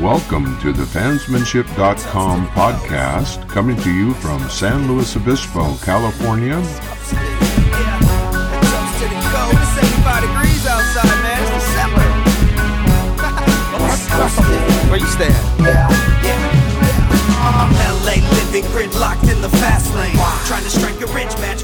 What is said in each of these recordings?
welcome to the fansmanship.com podcast coming to you from San Luis Obispo, California. Where you stand? LA living gridlocked in the fast lane. Trying to strike a rich match,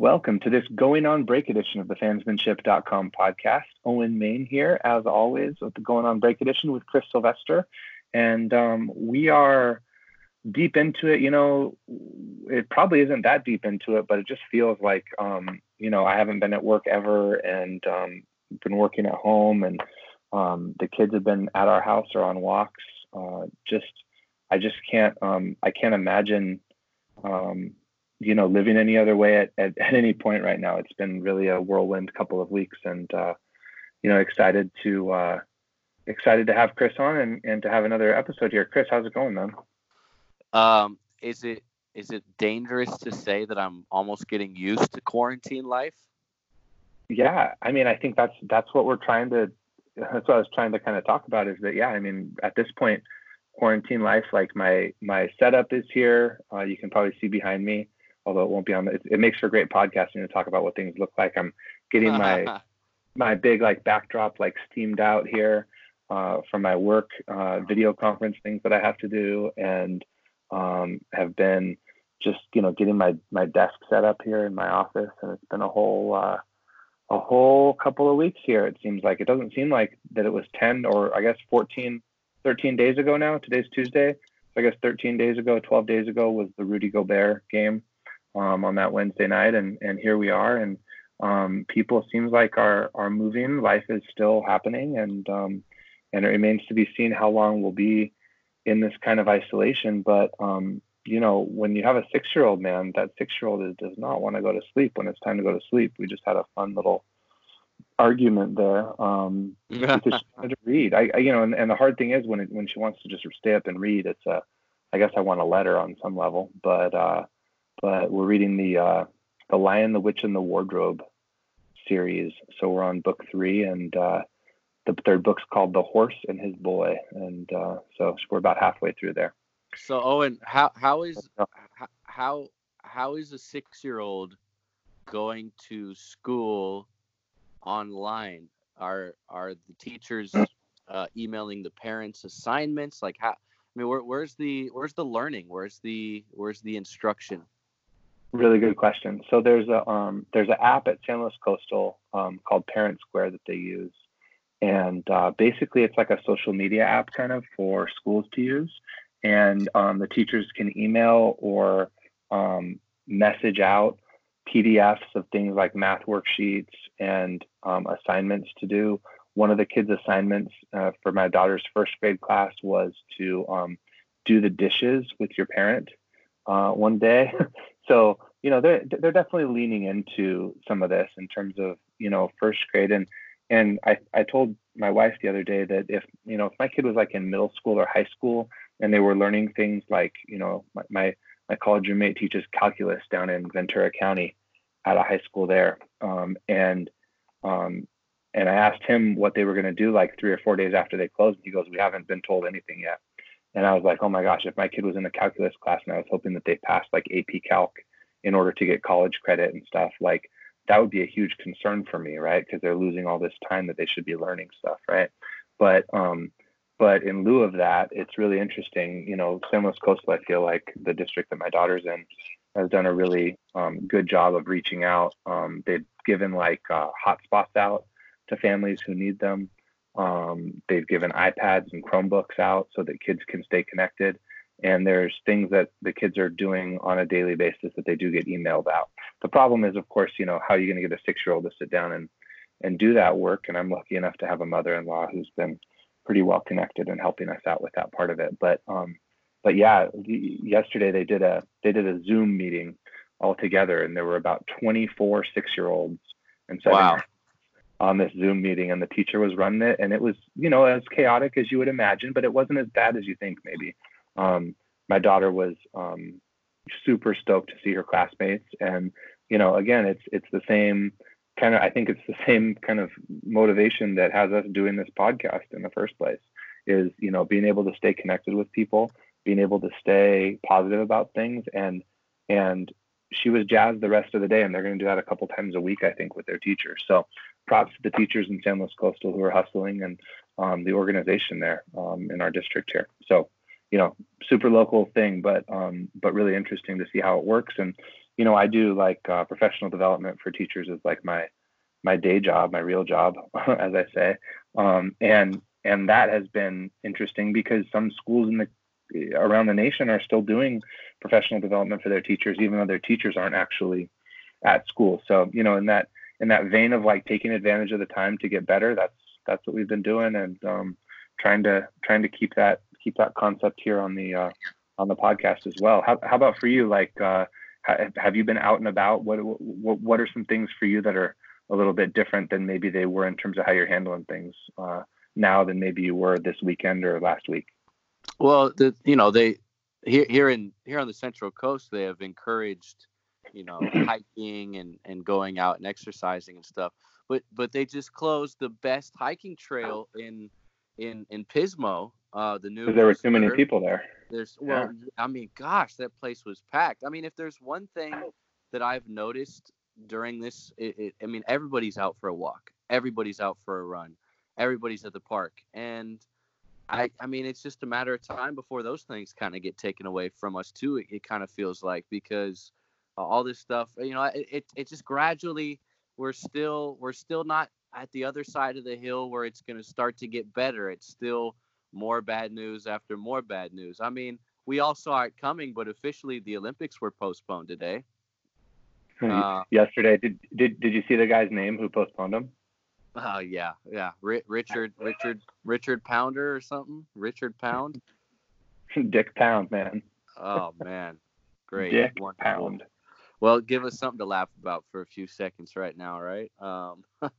Welcome to this Going On Break edition of the fansmanship.com podcast. Owen Main here, as always, with the Going On Break edition with Chris Sylvester. And um, we are deep into it. You know, it probably isn't that deep into it, but it just feels like, um, you know, I haven't been at work ever and um, been working at home, and um, the kids have been at our house or on walks. Uh, just, I just can't, um, I can't imagine um, you know, living any other way at, at, at, any point right now. It's been really a whirlwind couple of weeks and, uh, you know, excited to, uh, excited to have Chris on and, and to have another episode here. Chris, how's it going, man? Um, is it, is it dangerous to say that I'm almost getting used to quarantine life? Yeah. I mean, I think that's, that's what we're trying to, that's what I was trying to kind of talk about is that, yeah, I mean, at this point, quarantine life, like my, my setup is here. Uh, you can probably see behind me although it won't be on it, it, makes for great podcasting to talk about what things look like. I'm getting my my big like backdrop like steamed out here uh, from my work uh, video conference things that I have to do, and um, have been just you know getting my my desk set up here in my office, and it's been a whole uh, a whole couple of weeks here. It seems like it doesn't seem like that it was 10 or I guess 14, 13 days ago now. Today's Tuesday. So I guess 13 days ago, 12 days ago was the Rudy Gobert game um, on that Wednesday night, and and here we are, and um, people seems like are are moving. Life is still happening, and um, and it remains to be seen how long we'll be in this kind of isolation. But um, you know, when you have a six year old man, that six year old does not want to go to sleep when it's time to go to sleep. We just had a fun little argument there um, because she wanted to read. I, I you know, and, and the hard thing is when it, when she wants to just stay up and read, it's a I guess I want a letter on some level, but uh, but we're reading the uh, the Lion, the Witch, and the Wardrobe series. So we're on book three, and uh, the third book's called The Horse and His Boy, and uh, so we're about halfway through there. So Owen, how how is how how is a six year old going to school online? Are are the teachers uh, emailing the parents assignments? Like how? I mean, where, where's the where's the learning? Where's the where's the instruction? Really good question. So there's a um, there's an app at San Luis Coastal um, called Parent Square that they use, and uh, basically it's like a social media app kind of for schools to use, and um, the teachers can email or um, message out PDFs of things like math worksheets and um, assignments to do. One of the kids' assignments uh, for my daughter's first grade class was to um, do the dishes with your parent uh, one day. so you know they're they're definitely leaning into some of this in terms of you know first grade and and I I told my wife the other day that if you know if my kid was like in middle school or high school and they were learning things like you know my my, my college roommate teaches calculus down in Ventura County at a high school there um, and um, and I asked him what they were going to do like three or four days after they closed. He goes, "We haven't been told anything yet." And I was like, oh my gosh, if my kid was in a calculus class and I was hoping that they passed like AP Calc in order to get college credit and stuff, like that would be a huge concern for me, right? Because they're losing all this time that they should be learning stuff, right? But um, but in lieu of that, it's really interesting. You know, San Luis Coastal, I feel like the district that my daughter's in has done a really um, good job of reaching out. Um, they've given like uh, hotspots out to families who need them. Um, they've given iPads and Chromebooks out so that kids can stay connected. And there's things that the kids are doing on a daily basis that they do get emailed out. The problem is, of course, you know, how are you going to get a six year old to sit down and, and do that work? And I'm lucky enough to have a mother in law who's been pretty well connected and helping us out with that part of it. But, um, but yeah, yesterday they did a, they did a Zoom meeting all together and there were about 24 six year olds and seven wow on this Zoom meeting, and the teacher was running it, and it was, you know, as chaotic as you would imagine, but it wasn't as bad as you think. Maybe um, my daughter was um, super stoked to see her classmates, and you know, again, it's it's the same kind of I think it's the same kind of motivation that has us doing this podcast in the first place is you know being able to stay connected with people being able to stay positive about things and and she was jazzed the rest of the day and they're going to do that a couple times a week i think with their teachers. So props to the teachers in san luis coastal who are hustling and um, the organization there um, in our district here. So you know super local thing but um, but really interesting to see how it works. And you know i do like uh, professional development for teachers is like my my day job my real job as i say. Um, and and that has been interesting because some schools in the around the nation are still doing professional development for their teachers, even though their teachers aren't actually at school. So, you know, in that in that vein of like taking advantage of the time to get better, that's that's what we've been doing, and um, trying to trying to keep that keep that concept here on the uh, on the podcast as well. How, how about for you? Like, uh, have you been out and about? What, what what are some things for you that are a little bit different than maybe they were in terms of how you're handling things uh, now than maybe you were this weekend or last week? Well, the you know they here here in here on the Central Coast they have encouraged you know hiking and and going out and exercising and stuff. But but they just closed the best hiking trail in in in Pismo. Uh, the new there were too many people there. There's well, yeah. I mean, gosh, that place was packed. I mean, if there's one thing that I've noticed during this, it, it, I mean, everybody's out for a walk, everybody's out for a run, everybody's at the park, and I, I mean, it's just a matter of time before those things kind of get taken away from us too. It, it kind of feels like because uh, all this stuff, you know, it, it, it just gradually we're still we're still not at the other side of the hill where it's going to start to get better. It's still more bad news after more bad news. I mean, we all saw it coming, but officially the Olympics were postponed today. Uh, Yesterday, did did did you see the guy's name who postponed them? Oh uh, yeah, yeah. R- Richard, Richard, Richard Pounder or something. Richard Pound. Dick Pound, man. Oh man, great. Dick Wonderful. Pound. Well, give us something to laugh about for a few seconds right now, right? Um, I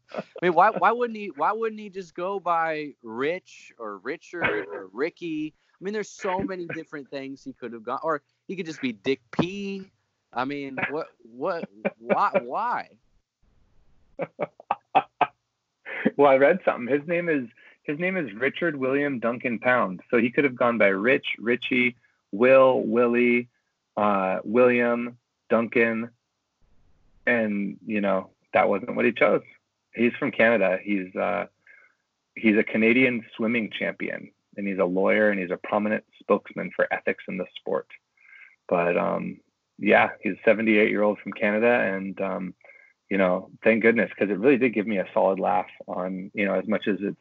mean, why why wouldn't he why wouldn't he just go by Rich or Richard or Ricky? I mean, there's so many different things he could have gone, or he could just be Dick P. I mean, what what why why? well, I read something. His name is his name is Richard William Duncan Pound. So he could have gone by Rich, Richie, Will, Willie, uh, William, Duncan, and you know that wasn't what he chose. He's from Canada. He's uh, he's a Canadian swimming champion, and he's a lawyer, and he's a prominent spokesman for ethics in the sport. But um, yeah, he's a 78 year old from Canada, and um, you know, thank goodness, because it really did give me a solid laugh on, you know, as much as it's,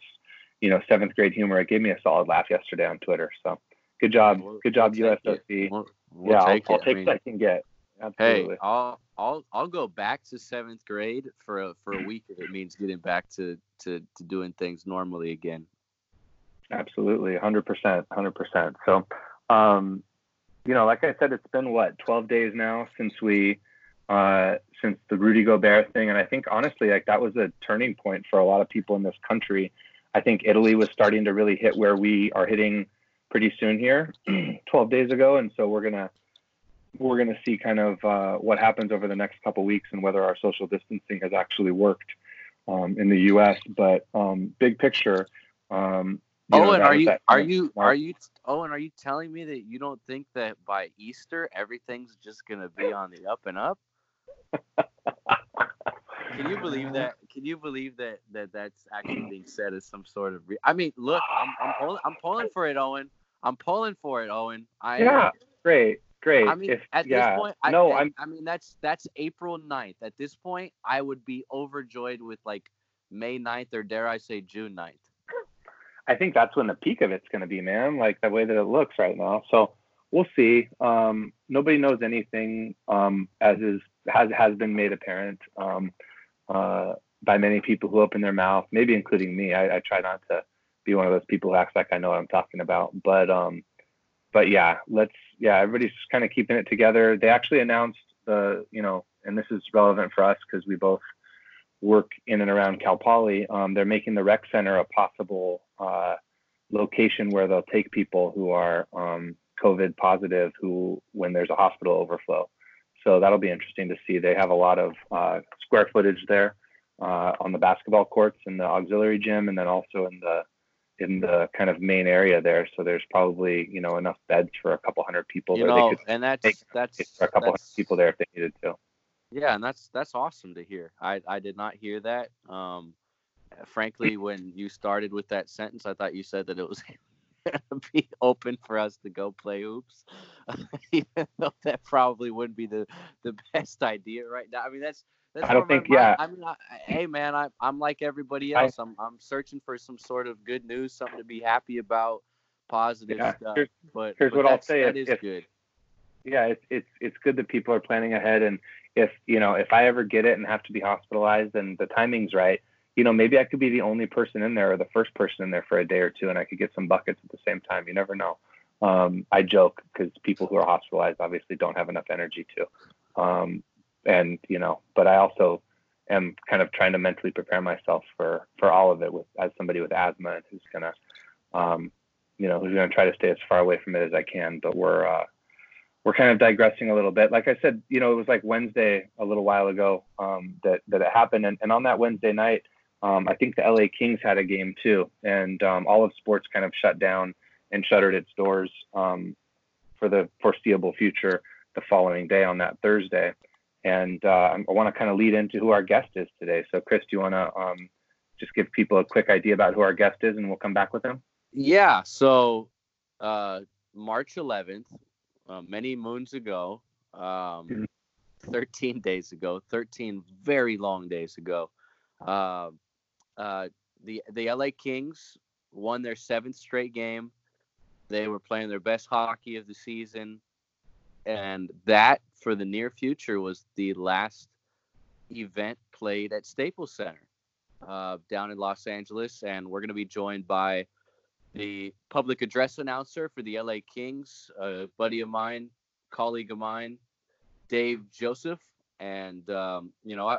you know, seventh grade humor, it gave me a solid laugh yesterday on Twitter. So good job. Good job, we'll USOC. We'll, we'll yeah, take I'll, I'll take I mean, what I can get. Absolutely. Hey, I'll I'll I'll go back to seventh grade for a for a week if it means getting back to to, to doing things normally again. Absolutely, hundred percent, hundred percent. So, um, you know, like I said, it's been what twelve days now since we uh, since the Rudy Gobert thing. And I think honestly, like that was a turning point for a lot of people in this country. I think Italy was starting to really hit where we are hitting pretty soon here, 12 days ago. And so we're gonna we're gonna see kind of uh, what happens over the next couple weeks and whether our social distancing has actually worked um, in the U.S. But um, big picture. Um, you know, Owen, are you are you are you Owen? Are you telling me that you don't think that by Easter everything's just gonna be on the up and up? Can you believe that? Can you believe that that that's actually being said as some sort of? Re- I mean, look, I'm I'm pulling, I'm pulling for it, Owen. I'm pulling for it, Owen. I yeah, great, great. I mean, if, at yeah. this point, I, no, I, I'm. I mean, that's that's April 9th. At this point, I would be overjoyed with like May 9th or dare I say June 9th. I think that's when the peak of it's going to be, man. Like the way that it looks right now. So we'll see. Um, nobody knows anything, um, as is has has been made apparent um, uh, by many people who open their mouth, maybe including me. I, I, try not to be one of those people who acts like I know what I'm talking about, but um, but yeah, let's yeah, everybody's kind of keeping it together. They actually announced the you know, and this is relevant for us because we both work in and around Cal Poly. Um, they're making the rec center a possible uh, location where they'll take people who are um, COVID positive who when there's a hospital overflow. So that'll be interesting to see. They have a lot of uh, square footage there, uh, on the basketball courts in the auxiliary gym, and then also in the in the kind of main area there. So there's probably you know enough beds for a couple hundred people. You know, they could and that's that's for a couple hundred people there if they needed to. Yeah, and that's that's awesome to hear. I I did not hear that. Um, frankly, when you started with that sentence, I thought you said that it was be open for us to go play hoops, even though that probably wouldn't be the the best idea right now. I mean, that's that's I don't think- yeah. I mean, I, hey man, I I'm like everybody I- else. I'm I'm searching for some sort of good news, something to be happy about, positive Yeah, stuff. here's- but here's but what I'll say, That if- is if- good. yeah, it's it's it's good that people are planning ahead. And if you know, if I ever get it and have to be hospitalized, and the timing's right, you know, maybe I could be the only person in there or the first person in there for a day or two, and I could get some buckets at the same time. You never know. Um, I joke because people who are hospitalized obviously don't have enough energy to, um, and you know, but I also am kind of trying to mentally prepare myself for for all of it with as somebody with asthma and who's gonna, um, you know, who's gonna try to stay as far away from it as I can. But we're uh, we're kind of digressing a little bit. Like I said, you know, it was like Wednesday a little while ago um, that that it happened, and, and on that Wednesday night, um, I think the LA Kings had a game too, and um, all of sports kind of shut down and shuttered its doors um, for the foreseeable future. The following day on that Thursday, and uh, I want to kind of lead into who our guest is today. So, Chris, do you want to um, just give people a quick idea about who our guest is, and we'll come back with him? Yeah. So uh, March 11th, uh, many moons ago, um, Mhm. 13 days ago, 13 very long days ago, uh, the the LA Kings won their seventh straight game. They were playing their best hockey of the season, and that for the near future was the last event played at Staples Center uh, down in Los Angeles, and we're going to be joined by the public address announcer for the LA Kings, a buddy of mine, colleague of mine, Dave Joseph, and um, you know I,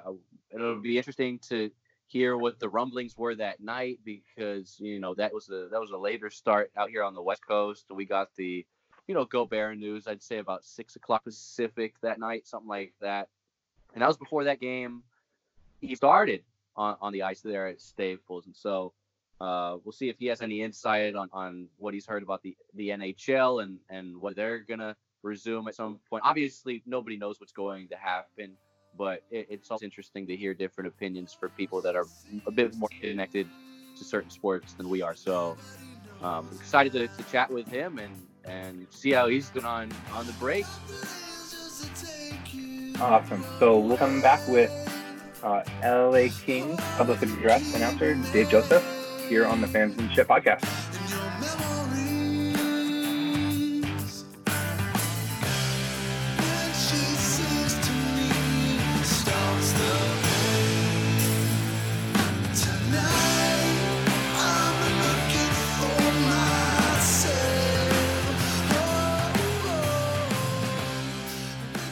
it'll be interesting to hear what the rumblings were that night because you know that was a that was a later start out here on the West Coast. We got the you know Gobert news. I'd say about six o'clock Pacific that night, something like that, and that was before that game he started on, on the ice there at Staples, and so. Uh, we'll see if he has any insight on, on what he's heard about the, the NHL and, and what they're going to resume at some point. Obviously, nobody knows what's going to happen, but it, it's also interesting to hear different opinions for people that are a bit more connected to certain sports than we are. So, um, excited to, to chat with him and, and see how he's doing on, on the break. Awesome. So we'll come back with uh, LA Kings public address announcer Dave Joseph here on the Fansmanship Podcast.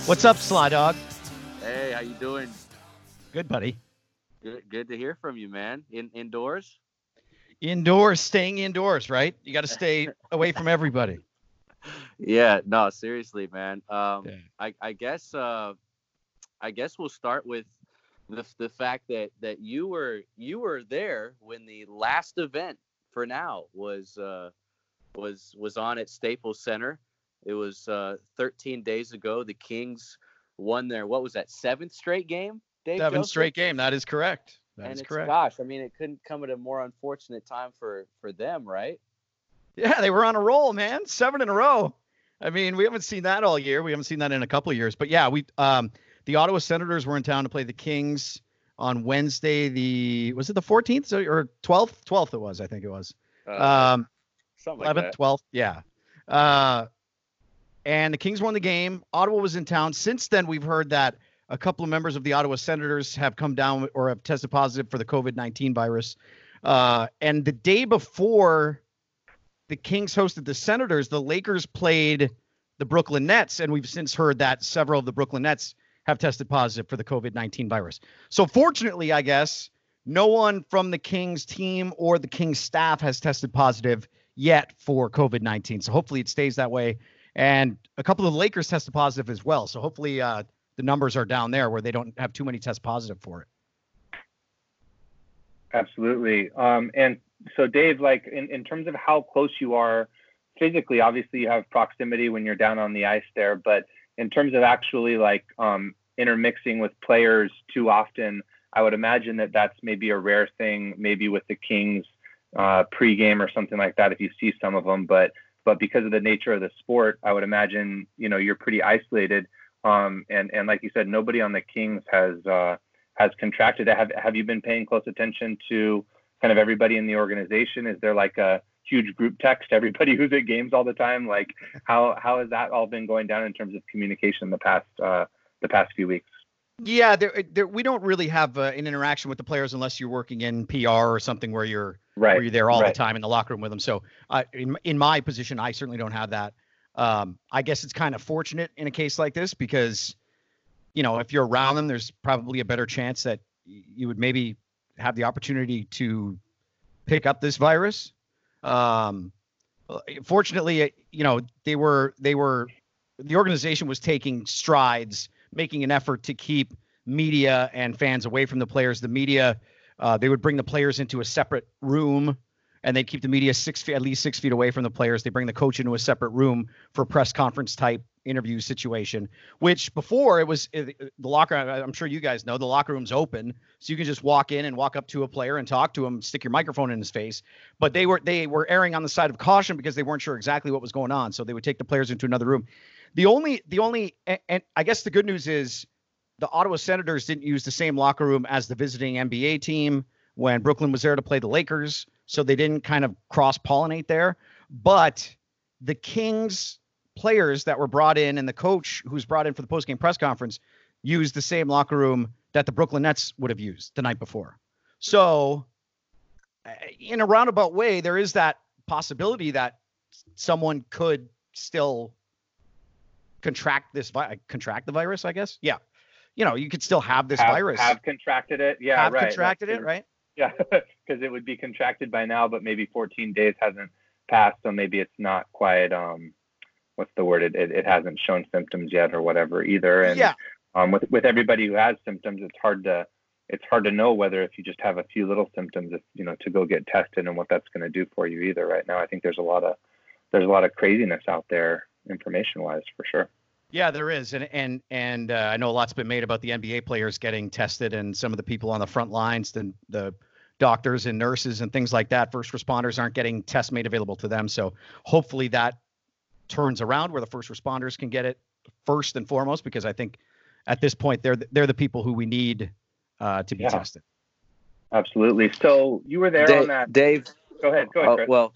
What's up, Sly Dog? Hey, how you doing? Good, buddy. Good, good to hear from you, man. In indoors? Indoors, staying indoors, right? You got to stay away from everybody. Yeah, no, seriously, man. Um, Yeah. I, I guess, uh, I guess we'll start with the the fact that that you were you were there when the last event for now was uh, was was on at Staples Center. It was uh, 13 days ago. The Kings won their what was that seventh straight game? Dave Seven Joseph? straight game. That is correct. That and is it's correct. gosh, I mean, it couldn't come at a more unfortunate time for for them, right? Yeah, they were on a roll, man. Seven in a row. I mean, we haven't seen that all year. We haven't seen that in a couple of years. But yeah, we um the Ottawa Senators were in town to play the Kings on Wednesday. The was it the 14th or 12th? 12th it was, I think it was. Uh, Um, something like 11th, that. 12th, yeah. Uh, and the Kings won the game. Ottawa was in town. Since then, we've heard that a couple of members of the Ottawa Senators have come down or have tested positive for the COVID 19 virus. Uh, and the day before the Kings hosted the Senators, the Lakers played the Brooklyn Nets. And we've since heard that several of the Brooklyn Nets have tested positive for the COVID 19 virus. So, fortunately, I guess no one from the Kings team or the Kings staff has tested positive yet for COVID 19. So hopefully it stays that way. And a couple of the Lakers tested positive as well. So hopefully uh, the numbers are down there where they don't have too many tests positive for it. Absolutely. Um, and so, Dave, like in, in terms of how close you are physically, obviously you have proximity when you're down on the ice there, but in terms of actually like um, intermixing with players too often, I would imagine that that's maybe a rare thing, maybe with the Kings uh, pregame or something like that, if you see some of them. But but because of the nature of the sport, I would imagine you know you're pretty isolated. Um, and and like you said, nobody on the Kings has uh, has contracted. Have have you been paying close attention to kind of everybody in the organization? Is there like a huge group text everybody who's at games all the time? Like how how has that all been going down in terms of communication the past uh, the past few weeks? Yeah, there, there, we don't really have uh, an interaction with the players unless you're working in PR or something where you're right. where you're there all right. the time in the locker room with them. So, uh, in in my position, I certainly don't have that. Um, I guess it's kind of fortunate in a case like this because, you know, if you're around them, there's probably a better chance that you would maybe have the opportunity to pick up this virus. Um, fortunately, you know, they were they were the organization was taking strides, making an effort to keep media and fans away from the players. The media, uh, they would bring the players into a separate room, and they'd keep the media six feet, at least six feet away from the players. They bring the coach into a separate room for press conference type interview situation. Which before it was it, the locker. I'm sure you guys know the locker room's open, so you can just walk in and walk up to a player and talk to him, stick your microphone in his face. But they were they were erring on the side of caution because they weren't sure exactly what was going on, so they would take the players into another room. The only, the only, and, and, I guess the good news is the Ottawa Senators didn't use the same locker room as the visiting NBA team when Brooklyn was there to play the Lakers, so they didn't kind of cross pollinate there. But the Kings players that were brought in and the coach who's brought in for the postgame press conference used the same locker room that the Brooklyn Nets would have used the night before. So, in a roundabout way, there is that possibility that someone could still contract this vi- contract the virus i guess? Yeah. You know you could still have this have, virus. have contracted it? Yeah have right contracted it right? Yeah because it would be contracted by now but maybe 14 days hasn't passed so maybe it's not quite um what's the word it, it, it hasn't shown symptoms yet or whatever either. And yeah. um with with everybody who has symptoms it's hard to it's hard to know whether if you just have a few little symptoms if you know to go get tested and what that's going to do for you either. Right now i think there's a lot of there's a lot of craziness out there information wise for sure. Yeah, there is, and and and uh, I know a lot's been made about the NBA players getting tested, and some of the people on the front lines, the the doctors and nurses and things like that. First responders aren't getting tests made available to them, so hopefully that turns around where the first responders can get it first and foremost, because I think at this point they're they're the people who we need uh, to be Yeah. tested. absolutely so you were there Dave, on that Dave go ahead go ahead Oh, Chris. well,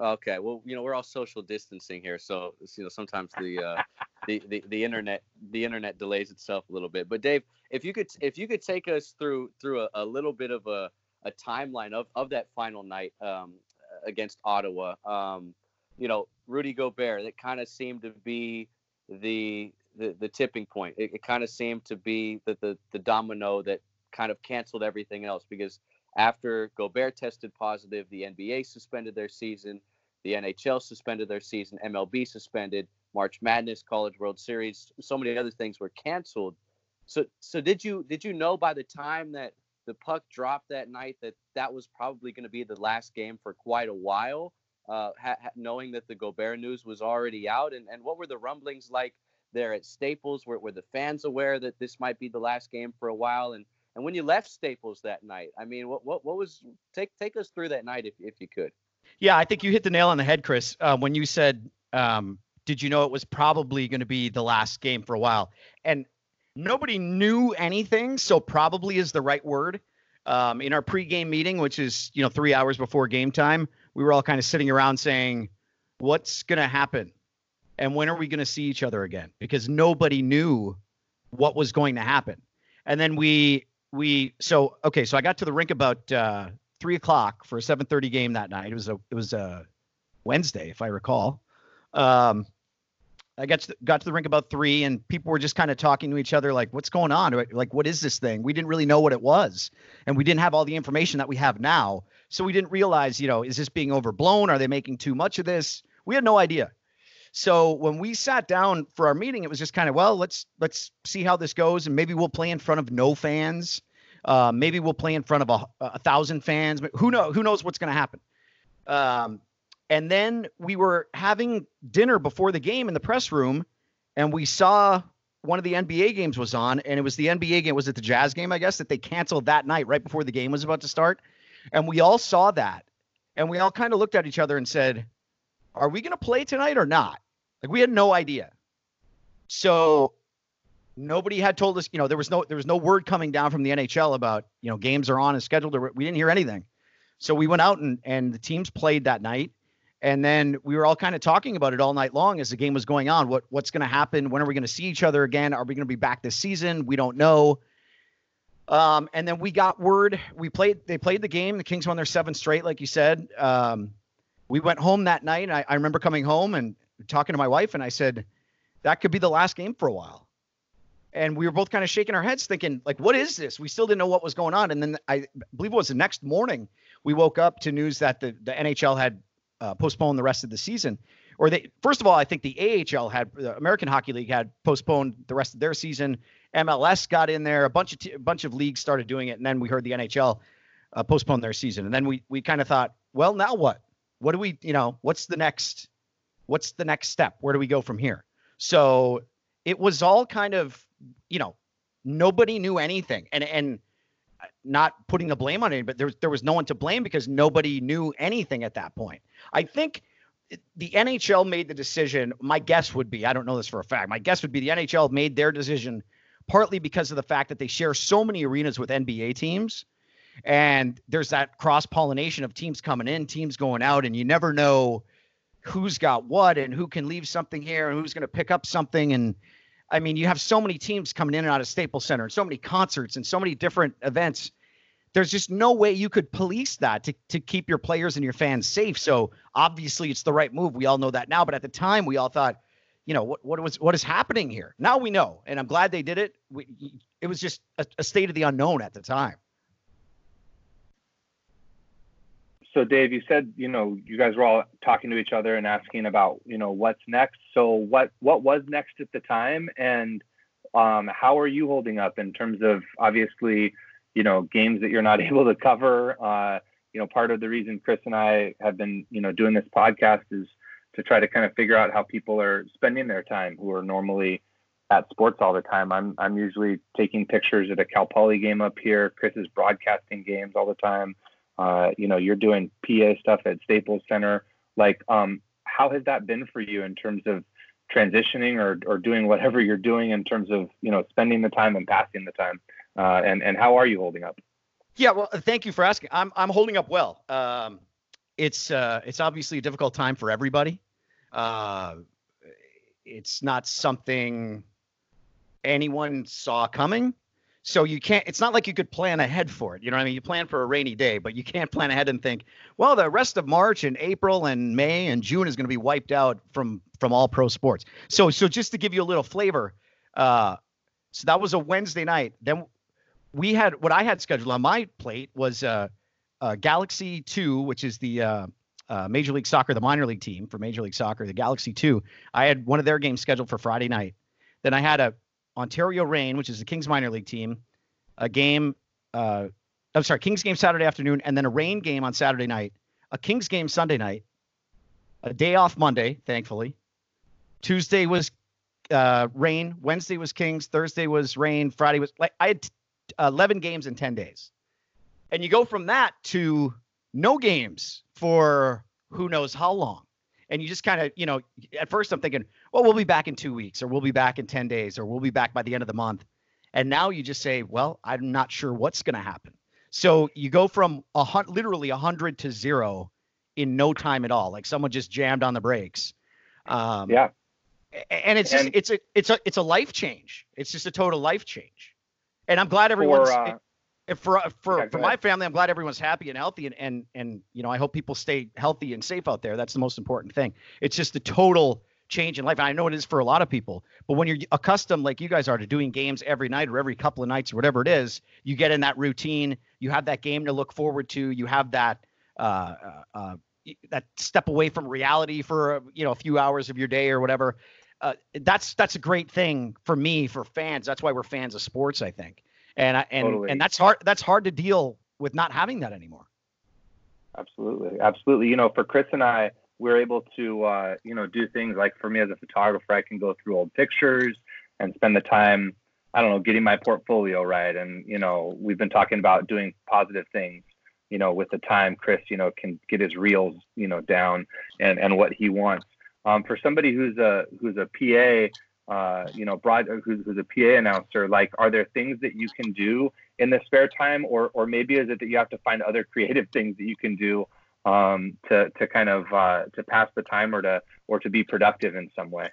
okay. Well, you know, we're all social distancing here, so you know sometimes the, uh, the the the internet the internet delays itself a little bit. But Dave, if you could if you could take us through through a, a little bit of a, a timeline of, of that final night um, against Ottawa, um, you know, Rudy Gobert, that kind of seemed to be the the, the tipping point. It, it kind of seemed to be the, the the domino that kind of canceled everything else because after Gobert tested positive, the NBA suspended their season, the NHL suspended their season, MLB suspended, March Madness, College World Series, so many other things were canceled. So, so did you did you know by the time that the puck dropped that night that that was probably going to be the last game for quite a while, uh, ha- ha- knowing that the Gobert news was already out, and and what were the rumblings like there at Staples? Were were the fans aware that this might be the last game for a while, and and when you left Staples that night, I mean, what what what was take take us through that night if if you could. Yeah, I think you hit the nail on the head, Chris, uh, when you said, um, "Did you know it was probably going to be the last game for a while?" And nobody knew anything, so probably is the right word. Um, in our pregame meeting, which is you know three hours before game time, we were all kind of sitting around saying, "What's going to happen?" and when are we going to see each other again? Because nobody knew what was going to happen. And then we we so okay, so I got to the rink about uh, three o'clock for a seven thirty game that night. It was a it was a Wednesday, if I recall. Um, I got to got to the rink about three, and people were just kind of talking to each other, like, "What's going on? Like, what is this thing?" We didn't really know what it was, and we didn't have all the information that we have now, so we didn't realize, you know, is this being overblown? Are they making too much of this? We had no idea. So when we sat down for our meeting, it was just kind of, well, let's let's see how this goes, and maybe we'll play in front of no fans. Uh, maybe we'll play in front of a, a thousand fans. But who know? Who knows what's going to happen? Um, and then we were having dinner before the game in the press room, and we saw one of the NBA games was on, and it was the NBA game. Was it the Jazz game? I guess that they canceled that night right before the game was about to start, and we all saw that, and we all kind of looked at each other and said, "Are we going to play tonight or not?" Like we had no idea. So nobody had told us. You know, there was no there was no word coming down from the NHL about you know games are on and scheduled. Or we didn't hear anything. So we went out and and the teams played that night and then we were all kind of talking about it all night long as the game was going on. What what's going to happen? When are we going to see each other again? Are we going to be back this season? We don't know. Um, and then we got word. We played. They played the game. The Kings won their seven straight, like you said. Um, we went home that night. And I, I remember coming home and talking to my wife, and I said, "That could be the last game for a while." And we were both kind of shaking our heads, thinking, "Like, what is this?" We still didn't know what was going on. And then I believe it was the next morning we woke up to news that the the NHL had uh, postpone the rest of the season. Or they first of all, I think the AHL had the American Hockey League had postponed the rest of their season. MLS got in there. A bunch of t- a bunch of leagues started doing it, and then we heard the NHL uh, postpone their season. And then we we kind of thought, well, now what? What do we, you know, what's the next? What's the next step? Where do we go from here? So it was all kind of, you know, nobody knew anything, and and not putting the blame on it, but there, there was no one to blame because nobody knew anything at that point. I think the NHL made the decision. My guess would be, I don't know this for a fact, my guess would be the NHL made their decision partly because of the fact that they share so many arenas with NBA teams. And there's that cross pollination of teams coming in, teams going out, and you never know who's got what and who can leave something here and who's going to pick up something. And I mean, you have so many teams coming in and out of Staples Center and so many concerts and so many different events. There's just no way you could police that to, to keep your players and your fans safe. So obviously it's the right move. We all know that now. But at the time we all thought, you know, what, what was what is happening here? Now we know. And I'm glad they did it. We, it was just a, a state of the unknown at the time. So Dave, you said you know you guys were all talking to each other and asking about you know what's next. So what what was next at the time, and um, how are you holding up in terms of obviously you know games that you're not able to cover? Uh, you know, part of the reason Chris and I have been you know doing this podcast is to try to kind of figure out how people are spending their time who are normally at sports all the time. I'm I'm usually taking pictures at a Cal Poly game up here. Chris is broadcasting games all the time. Uh, you know, you're doing PA stuff at Staples Center. Like, um, how has that been for you in terms of transitioning or, or doing whatever you're doing in terms of, you know, spending the time and passing the time? Uh, and, and how are you holding up? Yeah, well, thank you for asking. I'm, I'm holding up well. Um, it's, uh, it's obviously a difficult time for everybody. Uh, it's not something anyone saw coming. So you can't, it's not like you could plan ahead for it. You know what I mean? You plan for a rainy day, but you can't plan ahead and think, well, the rest of March and April and May and June is going to be wiped out from, from all pro sports. So, so just to give you a little flavor, uh, so that was a Wednesday night. Then we had, what I had scheduled on my plate was, uh, uh Galaxy 2, which is the, uh, uh, Major League Soccer, the minor league team for Major League Soccer, the Galaxy 2. I had one of their games scheduled for Friday night. Then I had a Ontario Reign, which is the Kings minor league team, a game. Uh, I'm sorry, Kings game Saturday afternoon, and then a Reign game on Saturday night, a Kings game Sunday night, a day off Monday, thankfully. Tuesday was uh, Reign, Wednesday was Kings, Thursday was Reign, Friday was like I had 11 games in 10 days. And you go from that to no games for who knows how long. And you just kind of, you know, at first I'm thinking, well, we'll be back in two weeks, or we'll be back in 10 days, or we'll be back by the end of the month. And now you just say, well, I'm not sure what's going to happen. So you go from a hun- literally 100 to zero in no time at all. Like someone just jammed on the brakes. Um, yeah. And it's just, and it's a, it's a, it's a life change. It's just a total life change. And I'm glad everyone's, for, uh, for, for, yeah, for my family, I'm glad everyone's happy and healthy. And, and, and, you know, I hope people stay healthy and safe out there. That's the most important thing. It's just the total change in life. And I know it is for a lot of people, but when you're accustomed, like you guys are, to doing games every night or every couple of nights or whatever it is, you get in that routine. You have that game to look forward to. You have that uh, uh, uh that step away from reality for you know a few hours of your day or whatever. Uh, that's that's a great thing for me for fans. That's why we're fans of sports, I think. And I, and Totally. and that's hard. That's hard to deal with not having that anymore. Absolutely, absolutely. You know, for Chris and I, we're able to, uh, you know, do things like for me as a photographer, I can go through old pictures and spend the time, I don't know, getting my portfolio right. And you know, we've been talking about doing positive things. You know, with the time, Chris, you know, can get his reels, you know, down and and what he wants. Um, for somebody who's a who's a PA. Uh, you know, broad, who's, who's a PA announcer, like, are there things that you can do in the spare time, or or maybe is it that you have to find other creative things that you can do um, to to kind of uh, to pass the time or to or to be productive in some way?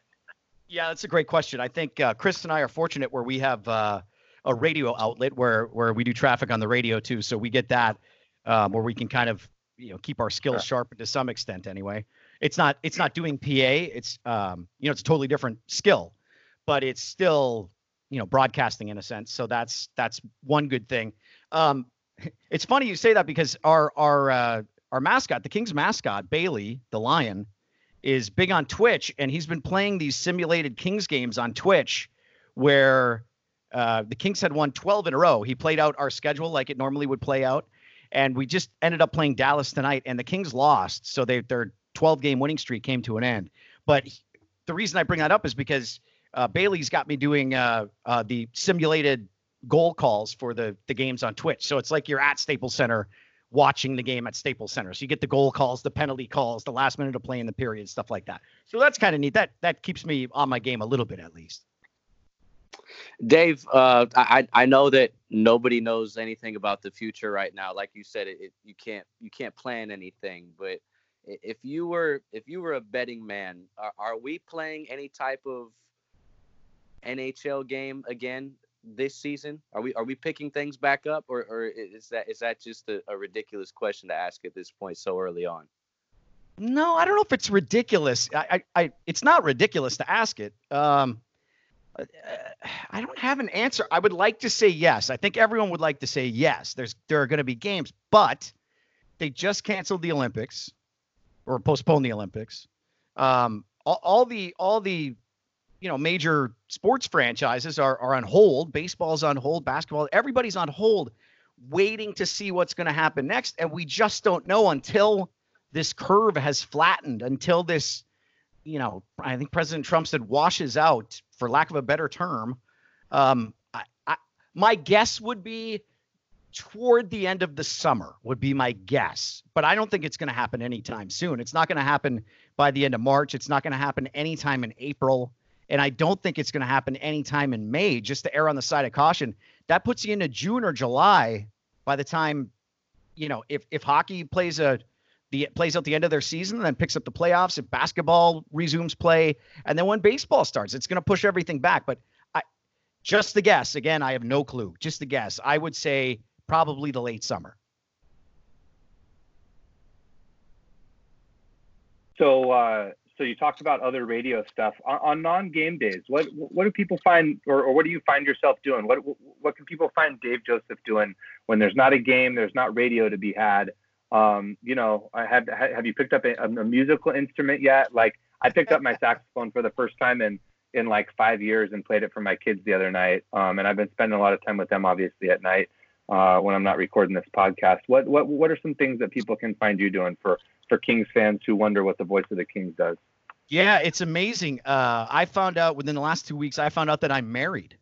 Yeah, that's a great question. I think uh, Chris and I are fortunate where we have uh, a radio outlet where where we do traffic on the radio too, so we get that um, where we can kind of you know keep our skills Sure. sharp to some extent. Anyway, it's not it's not doing PA. It's um, you know it's a totally different skill, but it's still you know broadcasting in a sense. So that's that's one good thing. Um, it's funny you say that because our our uh, our mascot, the Kings mascot Bailey, the lion, is big on Twitch, and he's been playing these simulated Kings games on Twitch, where uh, the Kings had won 12 in a row. He played out our schedule like it normally would play out, and we just ended up playing Dallas tonight, and the Kings lost, so they, their 12 game winning streak came to an end. But he- the reason I bring that up is because uh, Bailey's got me doing uh, uh, the simulated goal calls for the the games on Twitch. So it's like you're at Staples Center watching the game at Staples Center. So you get the goal calls, the penalty calls, the last minute of play in the period, stuff like that. So that's kind of neat. That that keeps me on my game a little bit at least. Dave, uh, I I know that nobody knows anything about the future right now. Like you said, it, it you can't you can't plan anything. But if you were if you were a betting man, are, are we playing any type of NHL game again this season? Are we are we picking things back up, or or is that is that just a, a ridiculous question to ask at this point so early on? No, I don't know if it's ridiculous. I, I, I it's not ridiculous to ask it. Um, uh, I don't have an answer. I would like to say yes. I think everyone would like to say yes. There's there are going to be games, but they just canceled the Olympics or postponed the Olympics. Um, all, all the all the you know major sports franchises are are on hold. Baseball's on hold. Basketball, everybody's on hold, waiting to see what's going to happen next, and we just don't know until this curve has flattened until this, you know, I think President Trump said washes out, for lack of a better term. Um, I, I, my guess would be toward the end of the summer would be my guess, but I don't think it's going to happen anytime soon. It's not going to happen by the end of March. It's not going to happen anytime in April. And I don't think it's going to happen anytime in May, just to err on the side of caution. That puts you into June or July by the time, you know, if, if hockey plays a, the plays out the end of their season and then picks up the playoffs if basketball resumes play and then when baseball starts it's going to push everything back but i just the guess again i have no clue just the guess i would say probably the late summer So, uh, so you talked about other radio stuff on, on non-game days. What what do people find, or, or what do you find yourself doing? What what can people find Dave Joseph doing when there's not a game, there's not radio to be had? Um, you know, I have have you picked up a, a musical instrument yet? Like I picked up my saxophone for the first time in in like five years and played it for my kids the other night. Um, and I've been spending a lot of time with them, obviously, at night uh, when I'm not recording this podcast. What what what are some things that people can find you doing for for Kings fans who wonder what the voice of the Kings does? yeah it's amazing uh, i found out within the last two weeks i found out that i'm married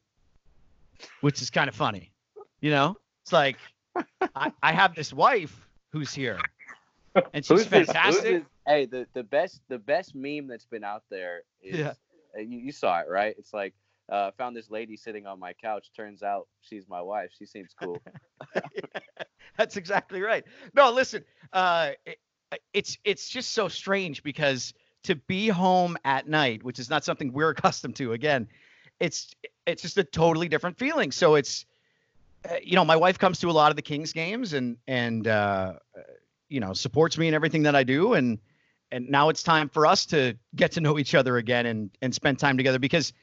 which is kind of funny you know it's like I, I have this wife who's here and she's Who's this- who's fantastic Hey, the, the best the best meme that's been out there is Yeah. uh, you, you saw it right? It's like uh, found this lady sitting on my couch. Turns out she's my wife. She seems cool. That's exactly right. No, listen, uh, it, it's it's just so strange because to be home at night, which is not something we're accustomed to. Again, it's it's just a totally different feeling. So it's uh, you know, my wife comes to a lot of the Kings games and and uh, uh, you know supports me in everything that I do, and and now it's time for us to get to know each other again and and spend time together because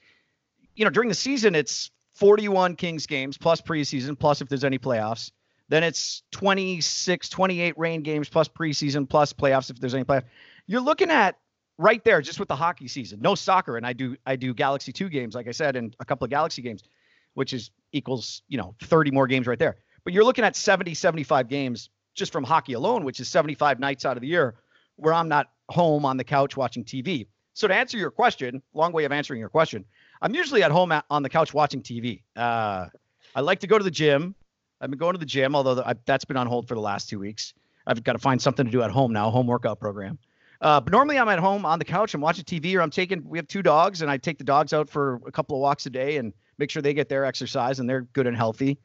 you know during the season it's 41 Kings games plus preseason plus if there's any playoffs. Then it's 26, 28 Reign games plus preseason plus playoffs if there's any playoffs. You're looking at right there just with the hockey season. No soccer, and I do I do Galaxy two games like I said, and a couple of Galaxy games. which is equals, you know, 30 more games right there. But you're looking at 70, 75 games just from hockey alone, which is 75 nights out of the year where I'm not home on the couch watching TV. So to answer your question, long way of answering your question, I'm usually at home at, on the couch watching TV. Uh, I like to go to the gym. I've been going to the gym, although I, that's been on hold for the last two weeks. I've got to find something to do at home now, a home workout program. Uh, but normally I'm at home on the couch. I'm watching TV, or I'm taking. We have two dogs, and I take the dogs out for a couple of walks a day and make sure they get their exercise and they're good and healthy.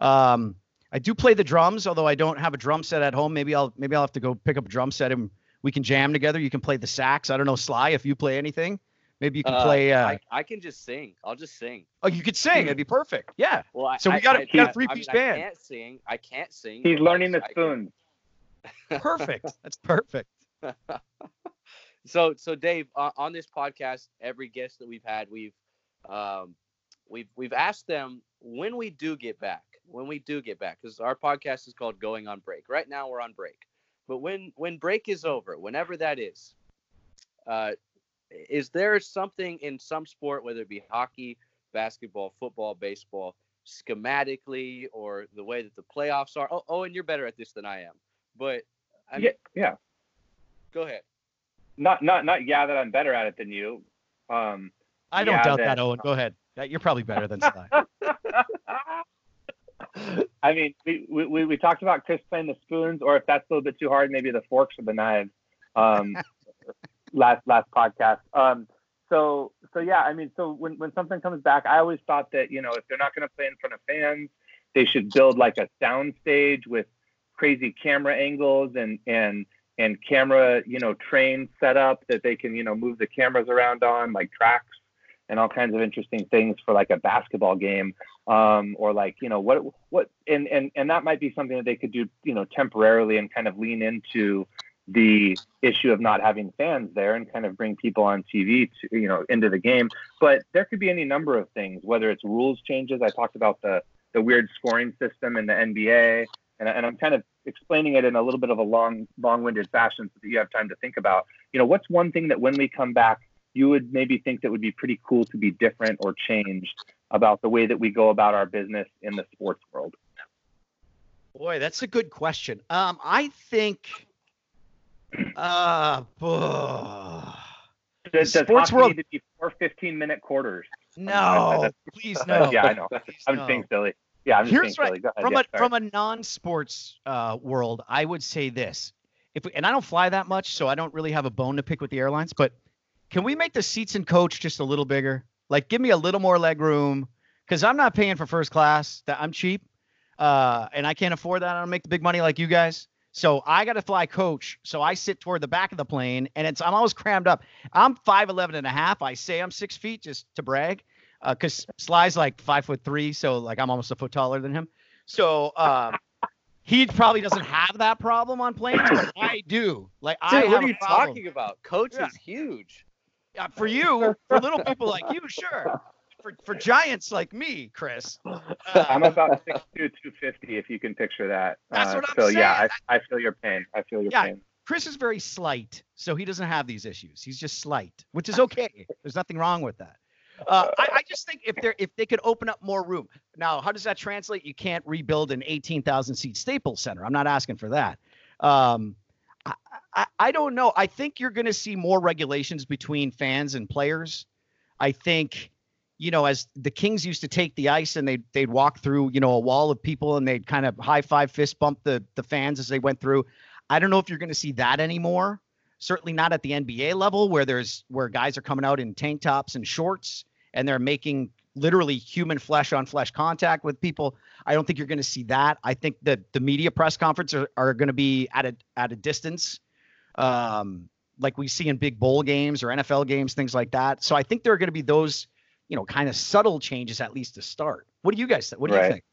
Um, I do play the drums, although I don't have a drum set at home. Maybe I'll maybe I'll have to go pick up a drum set and we can jam together. You can play the sax. I don't know, Sly, if you play anything. Maybe you can Uh, play. Uh, I, I can just sing. I'll just sing. oh, you could sing. It'd be perfect. Yeah. Well, I, So we got a- I- we got a I- three-piece I mean, band. I can't sing. I can't sing. He's learning the I can- spoons. Perfect. That's perfect. so so Dave, uh, on this podcast, every guest that we've had, we've um, we've we've asked them when we do get back, when we do get back, because our podcast is called Going on Break. Right now we're on break, but when when break is over, whenever that is, uh, is there something in some sport, whether it be hockey, basketball, football, baseball, schematically, or the way that the playoffs are? Oh, oh, and you're better at this than I am, but I mean, yeah, yeah. go ahead. Not not not yeah that I'm better at it than you. Um, I don't Yeah, doubt that- that, Owen. Go ahead. You're probably better than Sly. I mean, we, we- we, we talked about Chris playing the spoons, or if that's a little bit too hard, maybe the forks or the knives. Um, last last podcast. Um, so so yeah, I mean, so when when something comes back, I always thought that you know if they're not going to play in front of fans, they should build like a sound stage with crazy camera angles and and and camera you know train set up that they can you know move the cameras around on like tracks and all kinds of interesting things for like a basketball game um, or like you know what what and and and that might be something that they could do you know temporarily and kind of lean into the issue of not having fans there and kind of bring people on TV to you know into the game but there could be any number of things whether it's rules changes I talked about the the weird scoring system in the NBA and, and I'm kind of explaining it in a little bit of a long long-winded fashion so that you have time to think about you know what's one thing that when we come back you would maybe think that would be pretty cool to be different or changed about the way that we go about our business in the sports world? Boy, that's a good question. Um, I think. Uh, Does, does Sports world- need to be four 15 minute quarters? no, please no. yeah, I know. Please, I'm no. being silly. Yeah, I'm just Here's being silly. Go ahead. from yeah, a sorry. from a non-sports uh, world, I would say this. If we, and I don't fly that much, so I don't really have a bone to pick with the airlines. But can we make the seats in coach just a little bigger? Like, give me a little more leg room, because I'm not paying for first class. That I'm cheap, uh, and I can't afford that. I don't make the big money like you guys. So I got to fly coach. So I sit toward the back of the plane, and it's I'm always crammed up. I'm 5'11 and a half. I say I'm six feet just to brag, because Sly's like five foot three, so like I'm almost a foot taller than him. So um, he probably doesn't have that problem on planes, but I do. Like I Dude, have what are you talking about? Coach Yeah. is huge. Uh, for you, for little people like you, sure. For for giants like me, Chris. uh, I'm about 6'2", 250, if you can picture that. That's Uh, what I'm so yeah. I, I feel your pain. I feel your Yeah. pain. Chris is very slight, so he doesn't have these issues. He's just slight, which is okay. There's nothing wrong with that. Uh, I, I just think if they if they could open up more room. Now, how does that translate? You can't rebuild an 18,000 seat Staples Center. I'm not asking for that. Um, I, I, I don't know. I think you're going to see more regulations between fans and players. I think, you know, as the Kings used to take the ice and they'd they'd walk through, you know, a wall of people and they'd kind of high five, fist bump the the fans as they went through. I don't know if you're going to see that anymore. Certainly not at the NBA level where there's where guys are coming out in tank tops and shorts and they're making literally human flesh on flesh contact with people. I don't think you're going to see that. I think that the media press conference are, are going to be at a at a distance, um, like we see in big bowl games or NFL games, things like that. So I think there are going to be those, you know, kind of subtle changes at least to start. What do you guys think? What do you think?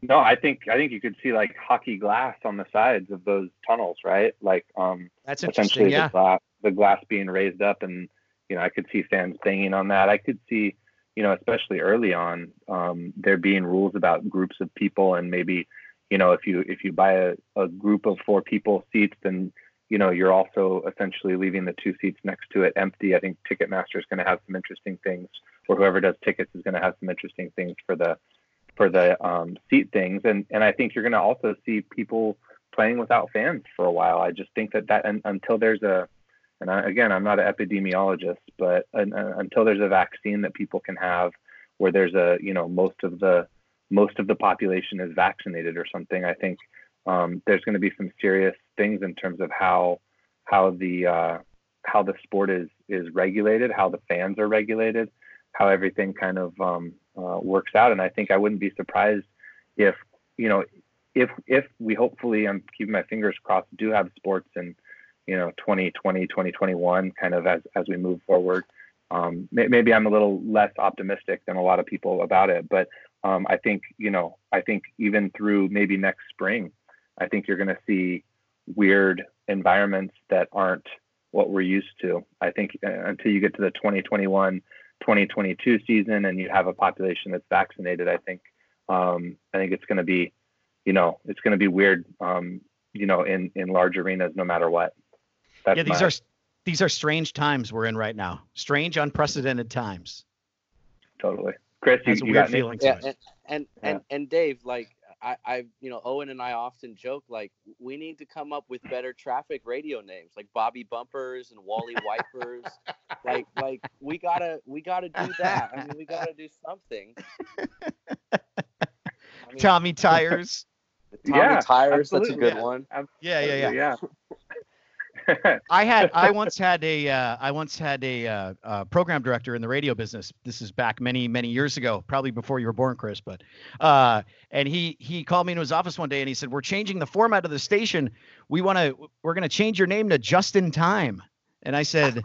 No, I think I think you could see like hockey glass on the sides of those tunnels, right? Like um That's essentially Yeah. the glass the glass being raised up and you know i could see fans banging on that i could see you know especially early on um, there being rules about groups of people and maybe you know if you if you buy a, a group of four people seats then you know, you're also essentially leaving the two seats next to it empty. I think Ticketmaster is going to have some interesting things, or whoever does tickets is going to have some interesting things for the for the um, seat things, and and I think you're going to also see people playing without fans for a while. I just think that that and, until there's a and I, again, I'm not an epidemiologist, but uh, until there's a vaccine that people can have, where there's a you know most of the most of the population is vaccinated or something, I think um, there's going to be some serious things in terms of how how the uh, how the sport is is regulated, how the fans are regulated, how everything kind of um, uh, works out. And I think I wouldn't be surprised if you know if if we hopefully I'm keeping my fingers crossed do have sports in you know 2020 2021 kind of as as we move forward. Um, maybe I'm a little less optimistic than a lot of people about it, but um, I think you know I think even through maybe next spring, I think you're going to see weird environments that aren't what we're used to. I think uh, until you get to the 2021 2022 season and you have a population that's vaccinated, I think um, I think it's going to be, you know, it's going to be weird, um, you know, in in large arenas no matter what. That's yeah, these my... are these are strange times we're in right now. Strange, unprecedented times. Totally, Chris. You, you weird feeling yeah, and, and, yeah. and and Dave, like I, I, you know, Owen and I often joke like we need to come up with better traffic radio names like Bobby Bumpers and Wally Wipers. like, like we gotta, we gotta do that. I mean, we gotta do something. I mean, Tommy Tires. Tommy yeah, Tires. That's a good yeah. one. Yeah, yeah, yeah. Yeah. I had I once had a uh, I once had a uh, uh, program director in the radio business. This is back many many years ago, probably before you were born, Chris. But uh, and he he called me into his office one day and he said, "We're changing the format of the station. We want to we're going to change your name to Just in Time." And I said,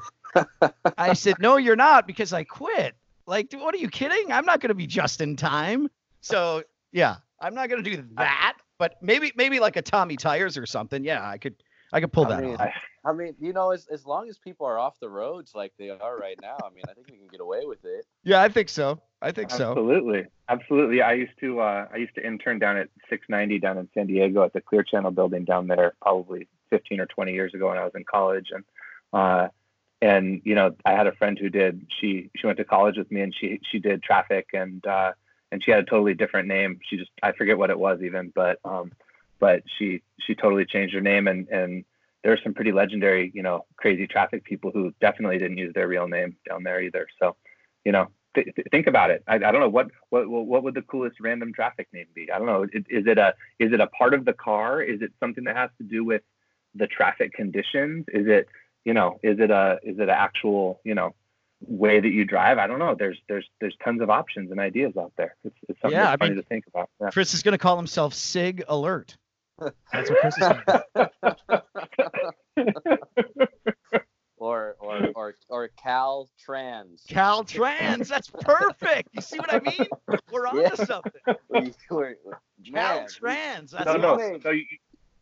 I said, "No, you're not because I quit." Like, what are you kidding? I'm not going to be just in time. So yeah, I'm not going to do that. But maybe maybe like a Tommy Tires or something. Yeah, I could I could pull I that mean, off. I mean, you know, as as long as people are off the roads like they are right now, I mean, I think we can get away with it. Yeah, I think so. I think absolutely. so. Absolutely, absolutely. I used to uh, I used to intern down at 690 down in San Diego at the Clear Channel building down there, probably 15 or 20 years ago when I was in college, and uh, and you know, I had a friend who did. She she went to college with me, and she she did traffic, and uh, and she had a totally different name. She just I forget what it was even, but um, but she she totally changed her name and and there are some pretty legendary you know crazy traffic people who definitely didn't use their real name down there either so you know th- th- think about it I, I don't know what what what would the coolest random traffic name be i don't know is, is it a is it a part of the car is it something that has to do with the traffic conditions is it you know is it a is it an actual you know way that you drive. I don't know. There's there's there's tons of options and ideas out there. It's, it's something yeah, that's I funny mean, to think about. Yeah. Chris is going to call himself Sig Alert. That's what Chris is or or or or Cal Trans. Cal Trans. That's perfect. You see what I mean? We're on yeah. to something. We're, Cal Trans. That's no, no. So you,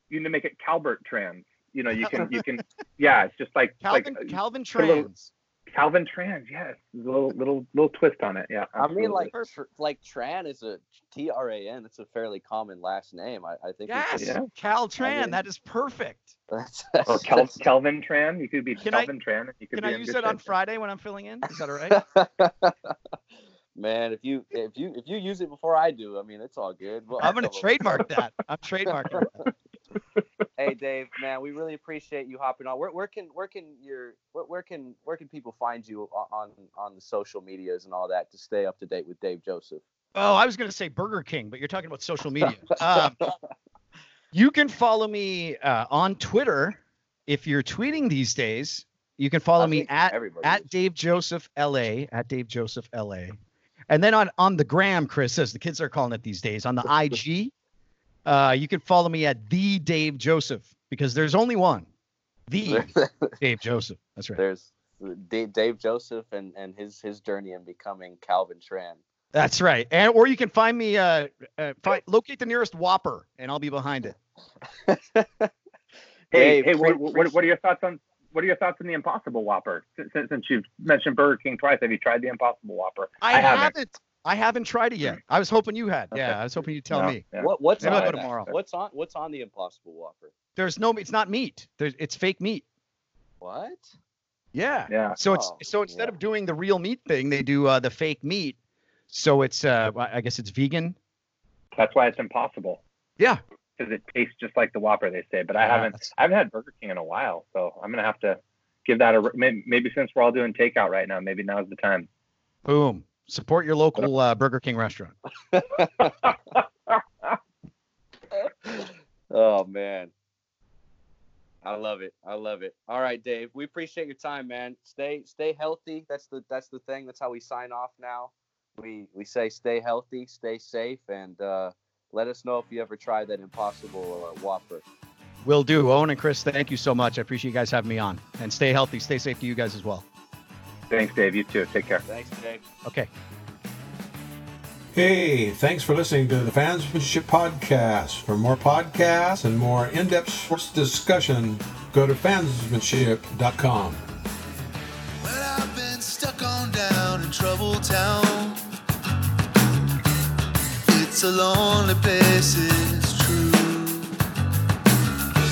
you need to make it Calbert Trans. You know, you can you can. Yeah, it's just like Calvin like, Calvin uh, Trans. Calvin Tran, yes, little little little twist on it. Yeah, absolutely. I mean, like tr- like Tran is a T R A N. It's a fairly common last name. I, I think. Yes, yeah. Cal Tran. I mean, that is perfect. That's, oh, that's, or Kel- Kelvin Tran. You could be can Kelvin I, Tran. You could can I use it on Friday when I'm filling in? Is that all right? Man, if you if you if you use it before I do, I mean, it's all good. Well, I'm gonna trademark that. I'm trademarking that hey Dave, man, we really appreciate you hopping on. Where, where can where can your where, where, can where can people find you on on the social medias and all that to stay up to date with Dave Joseph? Oh, I was going to say Burger King, but you're talking about social media. Um, you can follow me uh, on Twitter if you're tweeting these days. You can follow me at at is. Dave Joseph LA at Dave Joseph LA, and then on on the gram, Chris, as the kids are calling it these days, on the IG. Uh, you can follow me at the Dave Joseph because there's only one, the Dave Joseph. That's right. There's Dave Joseph and and his his journey in becoming Calvin Tran. That's right. And or you can find me uh, uh find, locate the nearest Whopper and I'll be behind it. hey, hey, what, what, what, are your thoughts on what are your thoughts on the Impossible Whopper? Since, since you've mentioned Burger King twice, have you tried the Impossible Whopper? I, I haven't. haven't. I haven't tried it yet. I was hoping you had. Okay. Yeah, I was hoping you'd tell No, me. yeah. What what's Maybe on I'll go tomorrow. What's on what's on the Impossible Whopper? There's no. It's not meat. There's. It's fake meat. What? Yeah. Yeah. So it's Oh, so instead yeah. of doing the real meat thing, they do uh, the fake meat. So it's uh, I guess it's vegan. That's why it's impossible Yeah. because it tastes just like the Whopper, they say. But I Yeah, haven't that's- I haven't had Burger King in a while, so I'm gonna have to give that a maybe, maybe since we're all doing takeout right now, maybe now's the time. Boom. Support your local uh, Burger King restaurant. oh man. I love it. I love it. All right, Dave. We appreciate your time, man. Stay stay healthy. That's the that's the thing. That's how we sign off now. We we say stay healthy, stay safe, and uh, let us know if you ever try that impossible uh, Whopper. Will do. Owen and Chris, thank you so much. I appreciate you guys having me on. And stay healthy. Stay safe to you guys as well. Thanks, Dave. You too. Take care. Thanks, Dave. Okay. Hey, thanks for listening to the Fansmanship Podcast. For more podcasts and more in depth sports discussion, go to fansmanship.com. Well, I've been stuck on down in Trouble Town. It's a lonely place, it's true.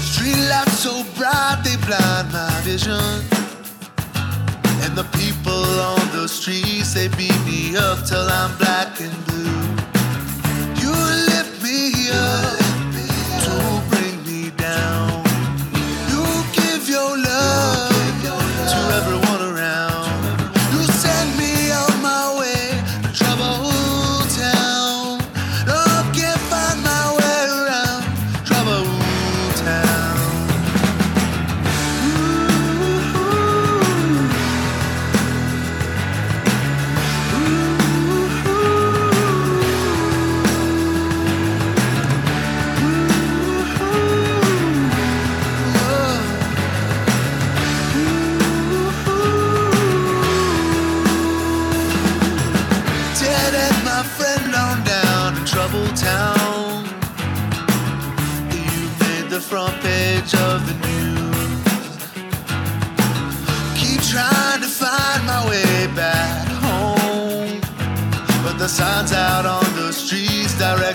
Street lights so bright they blind my vision. The people on the streets they beat me up till I'm black and blue. You lift me up page of the news. Keep trying to find my way back home. But the signs out on the streets direct